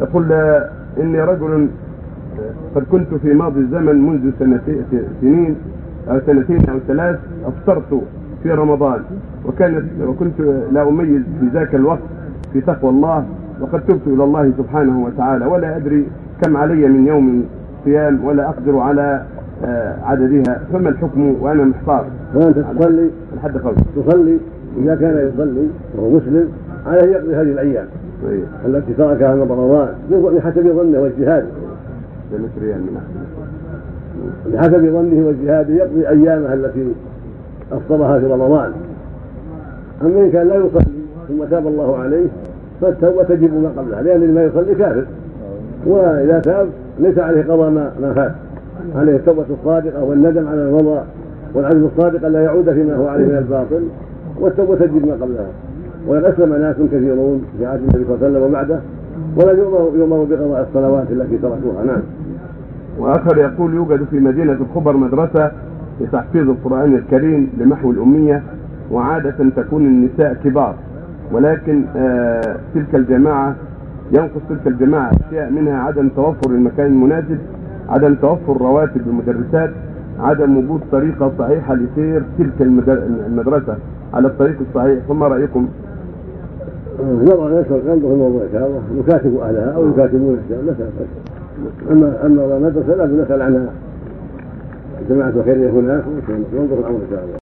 يقول آه، إني رجل قد كنت في ماضي الزمن منذ سنتين سنين أو سنتين أو ثلاث أفطرت في رمضان. وكانت وكنت لا أميز في ذاك الوقت في تقوى الله وقد تبت إلى الله سبحانه وتعالى. ولا أدري كم علي من يوم صيام ولا أقدر على آه، عددها. فما الحكم وأنا محتار؟ وأنت تصلي؟ لحد قول تصلي؟ إذا كان يصلي وهو مسلم عليه يقضي هذه الأيام. التي تركها من رمضان بحسب ظنه واجتهاده بحسب ظنه واجتهاده يقضي أيامها التي أفطرها في رمضان. أما إن كان لا يصلي ثم تاب الله عليه فالتوبة تجب ما قبلها لأن اللي ما يصلي كافر. وإذا تاب ليس عليه قضاء ما فات. عليه التوبة الصادقة والندم على المضى والعزم الصادق ألا يعود فيما هو عليه من الباطل والتوبة تجب ما قبلها. وقد أسلم ناس كثيرون في عهد النبي صلى الله عليه وسلم وبعده ولم يؤمروا يؤمروا بقضاء الصلوات التي تركوها. نعم. وآخر يقول يوجد في مدينة الخبر مدرسة لتحفيظ القرآن الكريم لمحو الأمية وعادة تكون النساء كبار ولكن آه تلك الجماعة ينقص تلك الجماعة أشياء منها عدم توفر المكان المناسب عدم توفر رواتب المدرسات عدم وجود طريقة صحيحة لسير تلك المدر- المدرسة. على الطريق الصحيح فما رأيكم؟ نظر الناس ينظر في شاء الله يكاتب أهلها أو يكاتبون الله نسال اما أما المدرسة لا نسال عنها جماعة الخير هناك وننظر الأمر إن شاء الله.